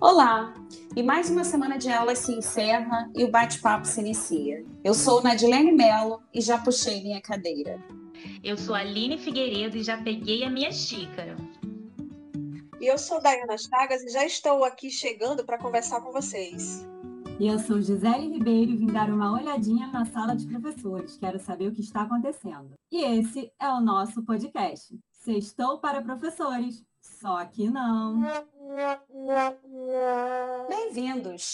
Olá! E mais uma semana de aulas se encerra e o bate-papo se inicia. Eu sou Nadilene Mello e já puxei minha cadeira. Eu sou Aline Figueiredo e já peguei a minha xícara. E eu sou Dayana Chagas e já estou aqui chegando para conversar com vocês. E eu sou Gisele Ribeiro e vim dar uma olhadinha na sala de professores. Quero saber o que está acontecendo. E esse é o nosso podcast. Sextou para professores. Só que não.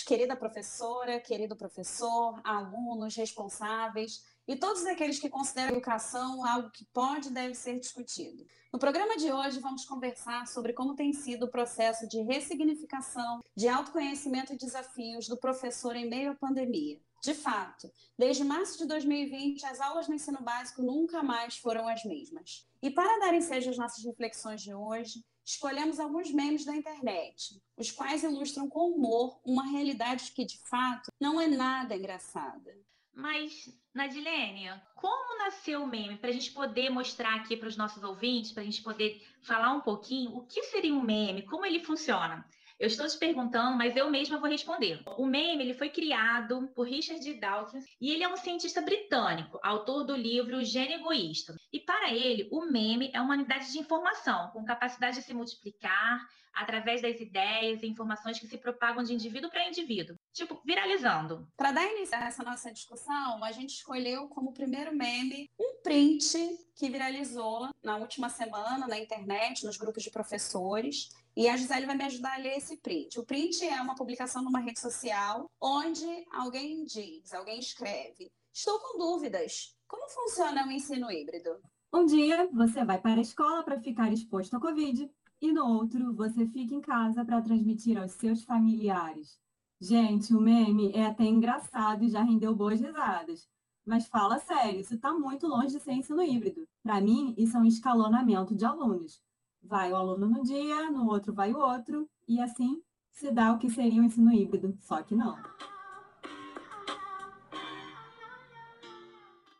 Querida professora, querido professor, alunos, responsáveis e todos aqueles que consideram a educação algo que pode e deve ser discutido. No programa de hoje, vamos conversar sobre como tem sido o processo de ressignificação, de autoconhecimento e desafios do professor em meio à pandemia. De fato, desde março de 2020, as aulas no ensino básico nunca mais foram as mesmas. E para dar ensejo às nossas reflexões de hoje, escolhemos alguns memes da internet, os quais ilustram com humor uma realidade que, de fato, não é nada engraçada. Mas, Nadilene, como nasceu o meme? Para a gente poder mostrar aqui para os nossos ouvintes, para a gente poder falar um pouquinho o que seria um meme, como ele funciona. Eu estou te perguntando, mas eu mesma vou responder. O meme ele foi criado por Richard Dawkins e ele é um cientista britânico, autor do livro Gênio Egoísta. E para ele, o meme é uma unidade de informação com capacidade de se multiplicar através das ideias e informações que se propagam de indivíduo para indivíduo, tipo viralizando. Para dar início a essa nossa discussão, a gente escolheu como primeiro meme um print que viralizou na última semana na internet, nos grupos de professores, e a Gisele vai me ajudar a ler esse print. O print é uma publicação numa rede social onde alguém diz, alguém escreve: Estou com dúvidas. Como funciona o ensino híbrido? Um dia você vai para a escola para ficar exposto ao Covid e no outro você fica em casa para transmitir aos seus familiares. Gente, o meme é até engraçado e já rendeu boas risadas. Mas fala sério, isso está muito longe de ser ensino híbrido. Para mim, isso é um escalonamento de alunos vai o aluno no dia, no outro vai o outro, e assim se dá o que seria o ensino híbrido, só que não.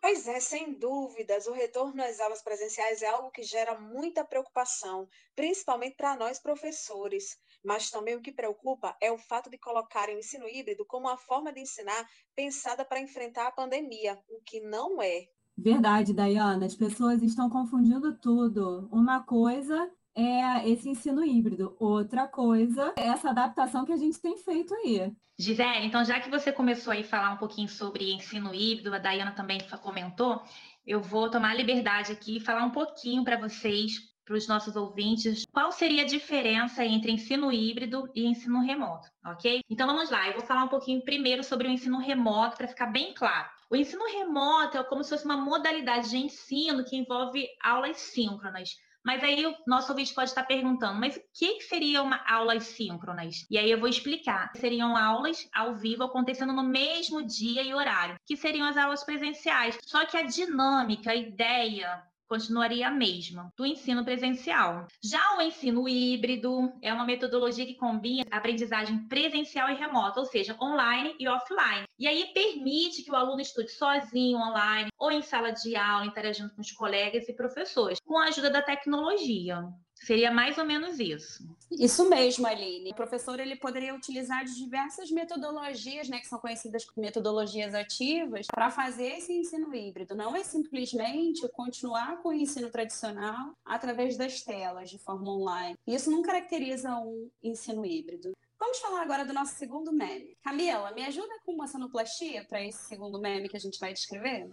Pois é, sem dúvidas, o retorno às aulas presenciais é algo que gera muita preocupação, principalmente para nós professores. Mas também o que preocupa é o fato de colocarem o ensino híbrido como uma forma de ensinar pensada para enfrentar a pandemia, o que não é. Verdade, Dayana. As pessoas estão confundindo tudo. Uma coisa é esse ensino híbrido, outra coisa é essa adaptação que a gente tem feito aí. Gisele, então já que você começou aí a falar um pouquinho sobre ensino híbrido, a Dayana também comentou, eu vou tomar a liberdade aqui e falar um pouquinho para vocês, para os nossos ouvintes, qual seria a diferença entre ensino híbrido e ensino remoto, ok? Então vamos lá, eu vou falar um pouquinho primeiro sobre o ensino remoto para ficar bem claro. O ensino remoto é como se fosse uma modalidade de ensino que envolve aulas síncronas. Mas aí o nosso ouvinte pode estar perguntando, mas o que seria uma aulas síncronas? E aí eu vou explicar. Seriam aulas ao vivo acontecendo no mesmo dia e horário, que seriam as aulas presenciais. Só que a dinâmica, a ideia continuaria a mesma do ensino presencial. Já o ensino híbrido é uma metodologia que combina aprendizagem presencial e remota, ou seja, online e offline. E aí permite que o aluno estude sozinho online ou em sala de aula, interagindo com os colegas e professores, com a ajuda da tecnologia. Seria mais ou menos isso. Isso mesmo, Aline. O professor ele poderia utilizar diversas metodologias, né, que são conhecidas como metodologias ativas, para fazer esse ensino híbrido. Não é simplesmente continuar com o ensino tradicional através das telas de forma online. Isso não caracteriza um ensino híbrido. Vamos falar agora do nosso segundo meme. Camila, me ajuda com uma sonoplastia para esse segundo meme que a gente vai descrever?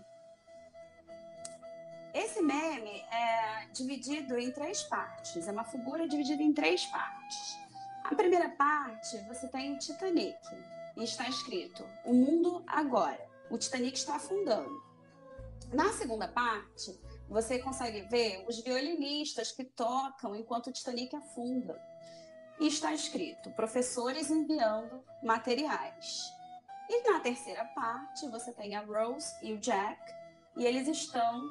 Esse meme é dividido em três partes, é uma figura dividida em três partes. A primeira parte, você tem Titanic, e está escrito: O mundo agora. O Titanic está afundando. Na segunda parte, você consegue ver os violinistas que tocam enquanto o Titanic afunda. E está escrito: professores enviando materiais. E na terceira parte, você tem a Rose e o Jack, e eles estão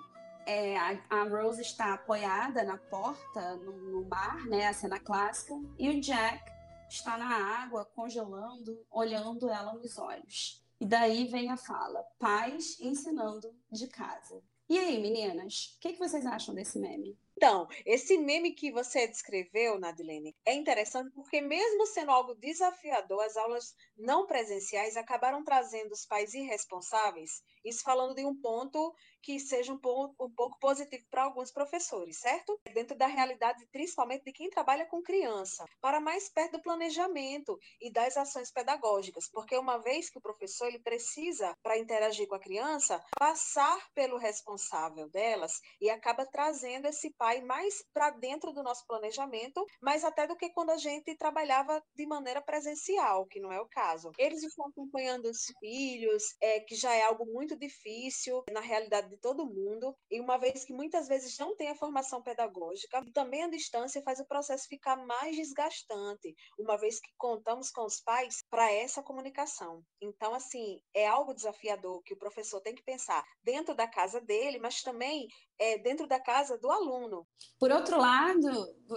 é, a, a, Rose está apoiada na porta, no, no, mar, né, a cena clássica, e o Jack está na água, congelando, olhando ela nos olhos. E daí vem a fala: pais ensinando de casa. E aí, meninas, o que, que vocês acham desse meme? Então, esse meme que você descreveu, Nadilene, é interessante porque, mesmo sendo algo desafiador, as aulas não presenciais acabaram trazendo os pais irresponsáveis, isso falando de um ponto que seja um pouco, um pouco positivo para alguns professores, certo? Dentro da realidade, principalmente de quem trabalha com criança, para mais perto do planejamento e das ações pedagógicas, porque uma vez que o professor ele precisa, para interagir com a criança, passar pelo responsável delas e acaba trazendo esse pai mais para dentro do nosso planejamento, mais até do que quando a gente trabalhava de maneira presencial, que não é o caso. Eles estão acompanhando os filhos, é, que já é algo muito difícil na realidade de todo mundo, e uma vez que muitas vezes não tem a formação pedagógica, também a distância faz o processo ficar mais desgastante, uma vez que contamos com os pais para essa comunicação. Então, assim, é algo desafiador que o professor tem que pensar dentro da casa dele, mas também é, dentro da casa do aluno. Por outro lado,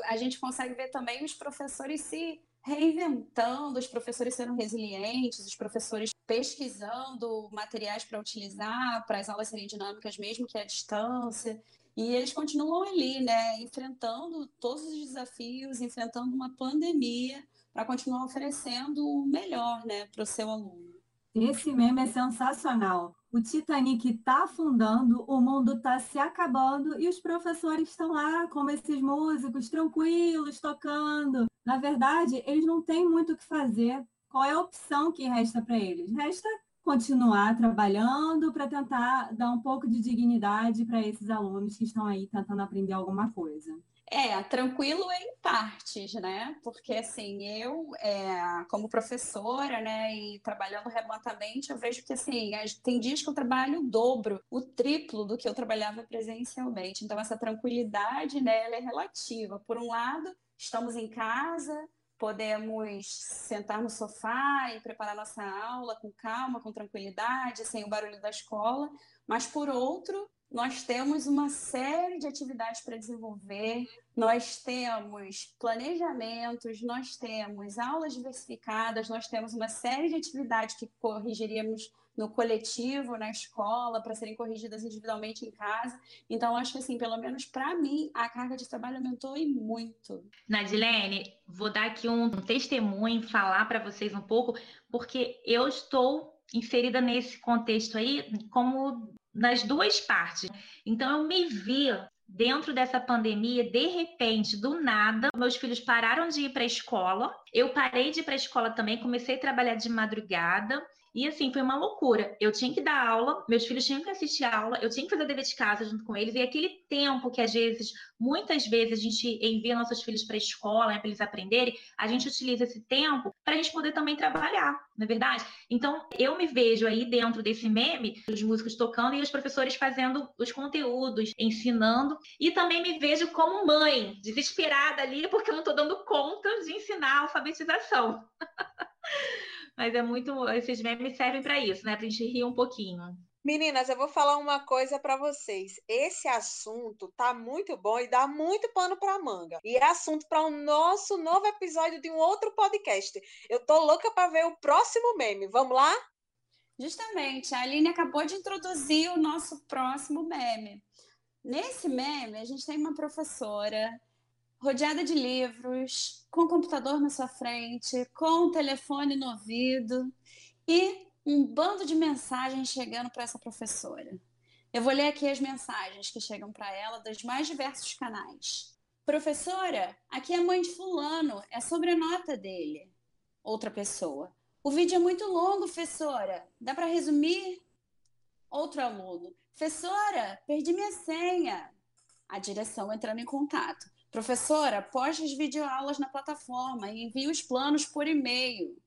a gente consegue ver também os professores se reinventando, os professores sendo resilientes, os professores pesquisando materiais para utilizar, para as aulas serem dinâmicas mesmo que à distância. E eles continuam ali, né, enfrentando todos os desafios, enfrentando uma pandemia para continuar oferecendo o melhor, né, para o seu aluno. Esse meme é sensacional. O Titanic está afundando, o mundo está se acabando e os professores estão lá como esses músicos tranquilos tocando. Na verdade, eles não têm muito o que fazer. Qual é a opção que resta para eles? Resta continuar trabalhando para tentar dar um pouco de dignidade para esses alunos que estão aí tentando aprender alguma coisa. É, tranquilo em partes, né? Porque, assim, eu, é, como professora, né, e trabalhando remotamente, eu vejo que, assim, tem dias que eu trabalho o dobro, o triplo do que eu trabalhava presencialmente. Então, essa tranquilidade, né, ela é relativa. Por um lado, estamos em casa, podemos sentar no sofá e preparar nossa aula com calma, com tranquilidade, sem o barulho da escola, mas, por outro, nós temos uma série de atividades para desenvolver, nós temos planejamentos, nós temos aulas diversificadas, nós temos uma série de atividades que corrigiríamos no coletivo, na escola, para serem corrigidas individualmente em casa. Então, acho que, assim, pelo menos para mim, a carga de trabalho aumentou e muito. Nadilene, vou dar aqui um testemunho, falar para vocês um pouco, porque eu estou inserida nesse contexto aí como nas duas partes. Então, eu me vi dentro dessa pandemia, de repente, do nada, meus filhos pararam de ir para a escola. Eu parei de ir para a escola também, comecei a trabalhar de madrugada. E assim, foi uma loucura. Eu tinha que dar aula, meus filhos tinham que assistir a aula, eu tinha que fazer dever de casa junto com eles, e aquele tempo que às vezes, muitas vezes, a gente envia nossos filhos para a escola, né, para eles aprenderem, a gente utiliza esse tempo para a gente poder também trabalhar, não é verdade? Então, eu me vejo aí dentro desse meme, os músicos tocando e os professores fazendo os conteúdos, ensinando, e também me vejo como mãe, desesperada ali, porque eu não estou dando conta de ensinar a alfabetização. Mas é muito. Esses memes servem para isso, né? Para a gente rir um pouquinho. Meninas, eu vou falar uma coisa para vocês. Esse assunto tá muito bom e dá muito pano para manga. E é assunto para o um nosso novo episódio de um outro podcast. Eu tô louca para ver o próximo meme. Vamos lá? Justamente, a Aline acabou de introduzir o nosso próximo meme. Nesse meme, a gente tem uma professora rodeada de livros, com o computador na sua frente, com o telefone no ouvido e um bando de mensagens chegando para essa professora. Eu vou ler aqui as mensagens que chegam para ela dos mais diversos canais. Professora, aqui é a mãe de Fulano, é sobre a nota dele. Outra pessoa. O vídeo é muito longo, professora. Dá para resumir? Outro aluno. Professora, perdi minha senha. A direção entrando em contato. Professora, poste as videoaulas na plataforma e envie os planos por e-mail.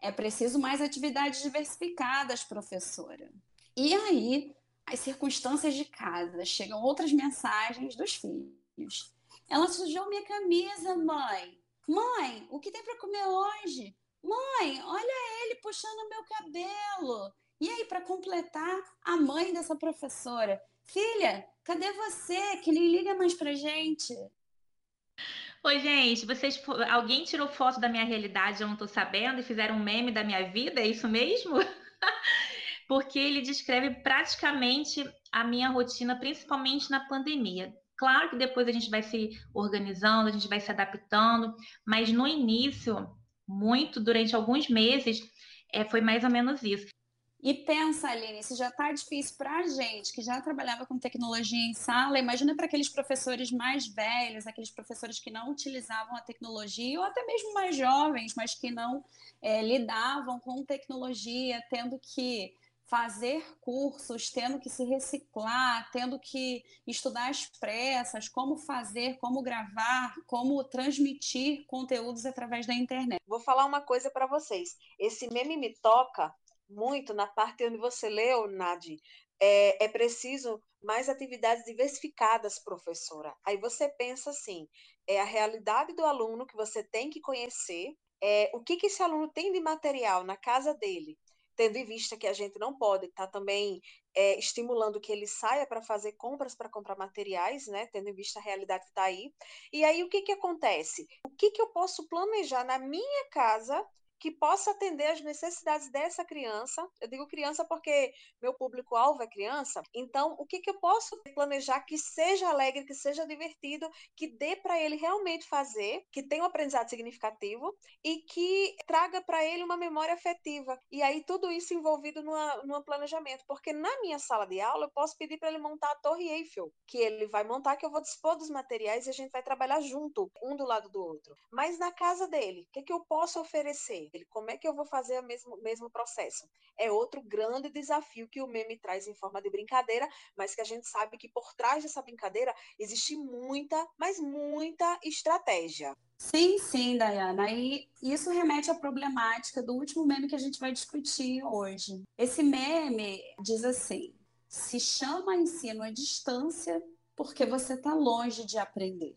É preciso mais atividades diversificadas, professora. E aí, as circunstâncias de casa, chegam outras mensagens dos filhos. Ela sujou minha camisa, mãe. Mãe, o que tem para comer hoje? Mãe, olha ele puxando meu cabelo. E aí, para completar, a mãe dessa professora. Filha, cadê você que nem liga mais pra gente? Oi, gente, vocês, alguém tirou foto da minha realidade, eu não estou sabendo, e fizeram um meme da minha vida, é isso mesmo? Porque ele descreve praticamente a minha rotina, principalmente na pandemia. Claro que depois a gente vai se organizando, a gente vai se adaptando, mas no início, muito durante alguns meses, é, foi mais ou menos isso. E pensa, Aline, se já está difícil para a gente, que já trabalhava com tecnologia em sala, imagina para aqueles professores mais velhos, aqueles professores que não utilizavam a tecnologia, ou até mesmo mais jovens, mas que não é, lidavam com tecnologia, tendo que fazer cursos, tendo que se reciclar, tendo que estudar as pressas, como fazer, como gravar, como transmitir conteúdos através da internet. Vou falar uma coisa para vocês. Esse meme me toca muito na parte onde você leu, Nadi. É, é preciso mais atividades diversificadas, professora. Aí você pensa assim: é a realidade do aluno que você tem que conhecer, é, o que, que esse aluno tem de material na casa dele, tendo em vista que a gente não pode estar tá também é, estimulando que ele saia para fazer compras para comprar materiais, né? Tendo em vista a realidade que está aí. E aí o que, que acontece? O que, que eu posso planejar na minha casa que possa atender às necessidades dessa criança. Eu digo criança porque meu público-alvo é criança. Então, o que, que eu posso planejar que seja alegre, que seja divertido, que dê para ele realmente fazer, que tenha um aprendizado significativo e que traga para ele uma memória afetiva. E aí, tudo isso envolvido no planejamento. Porque na minha sala de aula, eu posso pedir para ele montar a Torre Eiffel, que ele vai montar, que eu vou dispor dos materiais e a gente vai trabalhar junto, um do lado do outro. Mas na casa dele, o que, que eu posso oferecer? Como é que eu vou fazer o mesmo, mesmo processo? É outro grande desafio que o meme traz em forma de brincadeira, mas que a gente sabe que por trás dessa brincadeira existe muita, mas muita estratégia. Sim, sim, Dayana. E isso remete à problemática do último meme que a gente vai discutir hoje. Esse meme diz assim: se chama ensino à distância porque você está longe de aprender.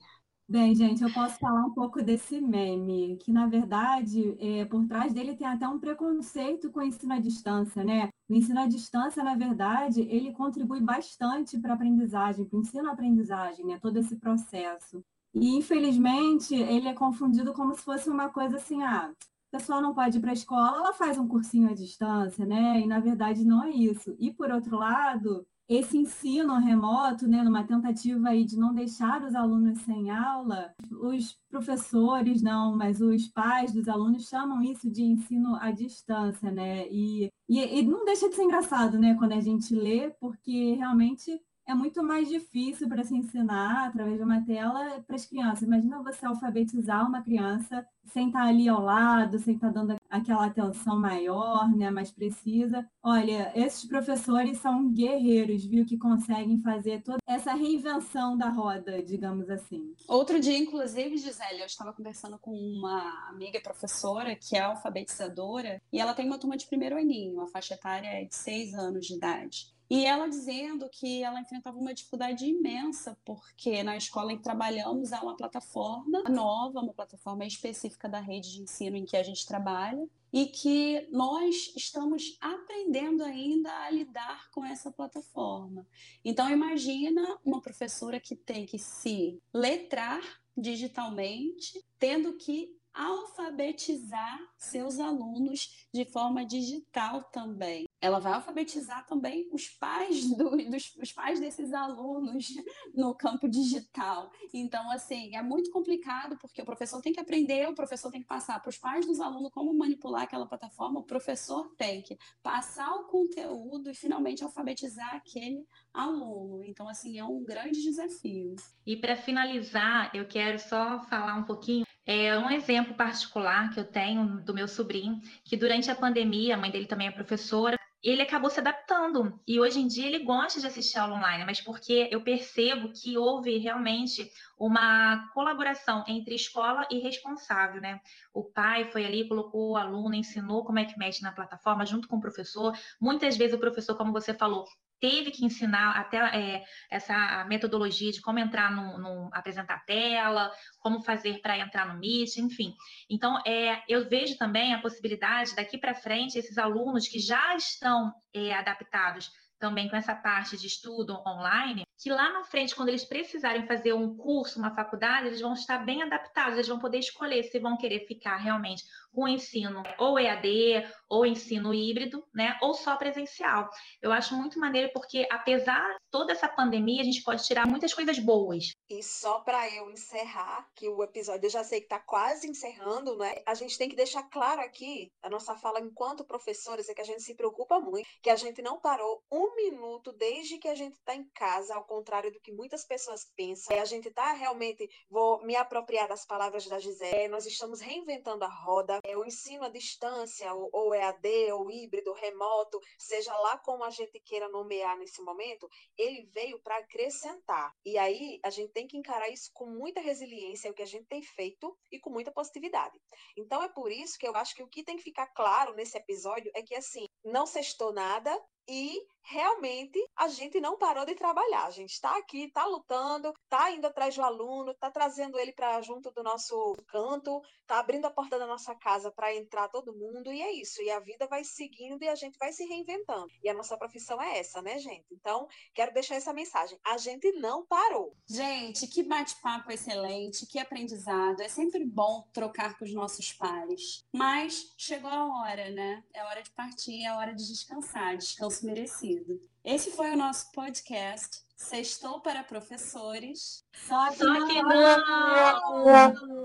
Bem, gente, eu posso falar um pouco desse meme, que na verdade, é, por trás dele tem até um preconceito com o ensino à distância, né? O ensino à distância, na verdade, ele contribui bastante para a aprendizagem, para o ensino-aprendizagem, né? Todo esse processo. E, infelizmente, ele é confundido como se fosse uma coisa assim, ah, a pessoa não pode ir para a escola, ela faz um cursinho à distância, né? E, na verdade, não é isso. E, por outro lado, esse ensino remoto, né, numa tentativa aí de não deixar os alunos sem aula, os professores não, mas os pais dos alunos chamam isso de ensino à distância, né? E, e, e não deixa de ser engraçado, né, quando a gente lê, porque realmente é muito mais difícil para se ensinar através de uma tela para as crianças. Imagina você alfabetizar uma criança sem estar ali ao lado, sem estar dando aquela atenção maior, né, mais precisa. Olha, esses professores são guerreiros, viu, que conseguem fazer toda essa reinvenção da roda, digamos assim. Outro dia, inclusive, Gisele, eu estava conversando com uma amiga professora que é alfabetizadora e ela tem uma turma de primeiro aninho, a faixa etária é de seis anos de idade. E ela dizendo que ela enfrentava uma dificuldade imensa, porque na escola em que trabalhamos há uma plataforma nova, uma plataforma específica da rede de ensino em que a gente trabalha, e que nós estamos aprendendo ainda a lidar com essa plataforma. Então imagina uma professora que tem que se letrar digitalmente, tendo que alfabetizar seus alunos de forma digital também. Ela vai alfabetizar também os pais do, dos os pais desses alunos no campo digital. Então, assim, é muito complicado porque o professor tem que aprender, o professor tem que passar para os pais dos alunos como manipular aquela plataforma, o professor tem que passar o conteúdo e finalmente alfabetizar aquele aluno. Então, assim, é um grande desafio. E para finalizar, eu quero só falar um pouquinho é um exemplo particular que eu tenho do meu sobrinho, que durante a pandemia, a mãe dele também é professora, ele acabou se adaptando e hoje em dia ele gosta de assistir aula online, mas porque eu percebo que houve realmente uma colaboração entre escola e responsável, né? O pai foi ali, colocou o aluno, ensinou como é que mexe na plataforma junto com o professor. Muitas vezes o professor, como você falou, teve que ensinar até é, essa metodologia de como entrar no, no apresentar tela, como fazer para entrar no Meet, enfim. Então, é, eu vejo também a possibilidade daqui para frente esses alunos que já estão é, adaptados também com essa parte de estudo online, que lá na frente, quando eles precisarem fazer um curso, uma faculdade, eles vão estar bem adaptados, eles vão poder escolher se vão querer ficar realmente com ensino ou EAD, ou ensino híbrido, né, ou só presencial. Eu acho muito maneiro porque, apesar de toda essa pandemia, a gente pode tirar muitas coisas boas. E só para eu encerrar, que o episódio eu já sei que está quase encerrando, né? A gente tem que deixar claro aqui, a nossa fala enquanto professores, é que a gente se preocupa muito, que a gente não parou um minuto desde que a gente está em casa, ao contrário do que muitas pessoas pensam. A gente está realmente, vou me apropriar das palavras da Gisele, nós estamos reinventando a roda, é, o ensino à distância, ou, ou EAD, ou híbrido, remoto, seja lá como a gente queira nomear nesse momento, ele veio para acrescentar. E aí a gente tem que encarar isso com muita resiliência, é o que a gente tem feito, e com muita positividade. Então é por isso que eu acho que o que tem que ficar claro nesse episódio é que assim, não sextou nada, e realmente a gente não parou de trabalhar. A gente está aqui, está lutando, está indo atrás do aluno, está trazendo ele para junto do nosso canto, está abrindo a porta da nossa casa para entrar todo mundo, e é isso. E a vida vai seguindo e a gente vai se reinventando. E a nossa profissão é essa, né, gente? Então, quero deixar essa mensagem. A gente não parou. Gente, que bate-papo excelente, que aprendizado. É sempre bom trocar com os nossos pares. Mas chegou a hora, né? É hora de partir, é hora de descansar. Descanso merecido. Esse foi o nosso podcast. Sextou para professores. Só que não!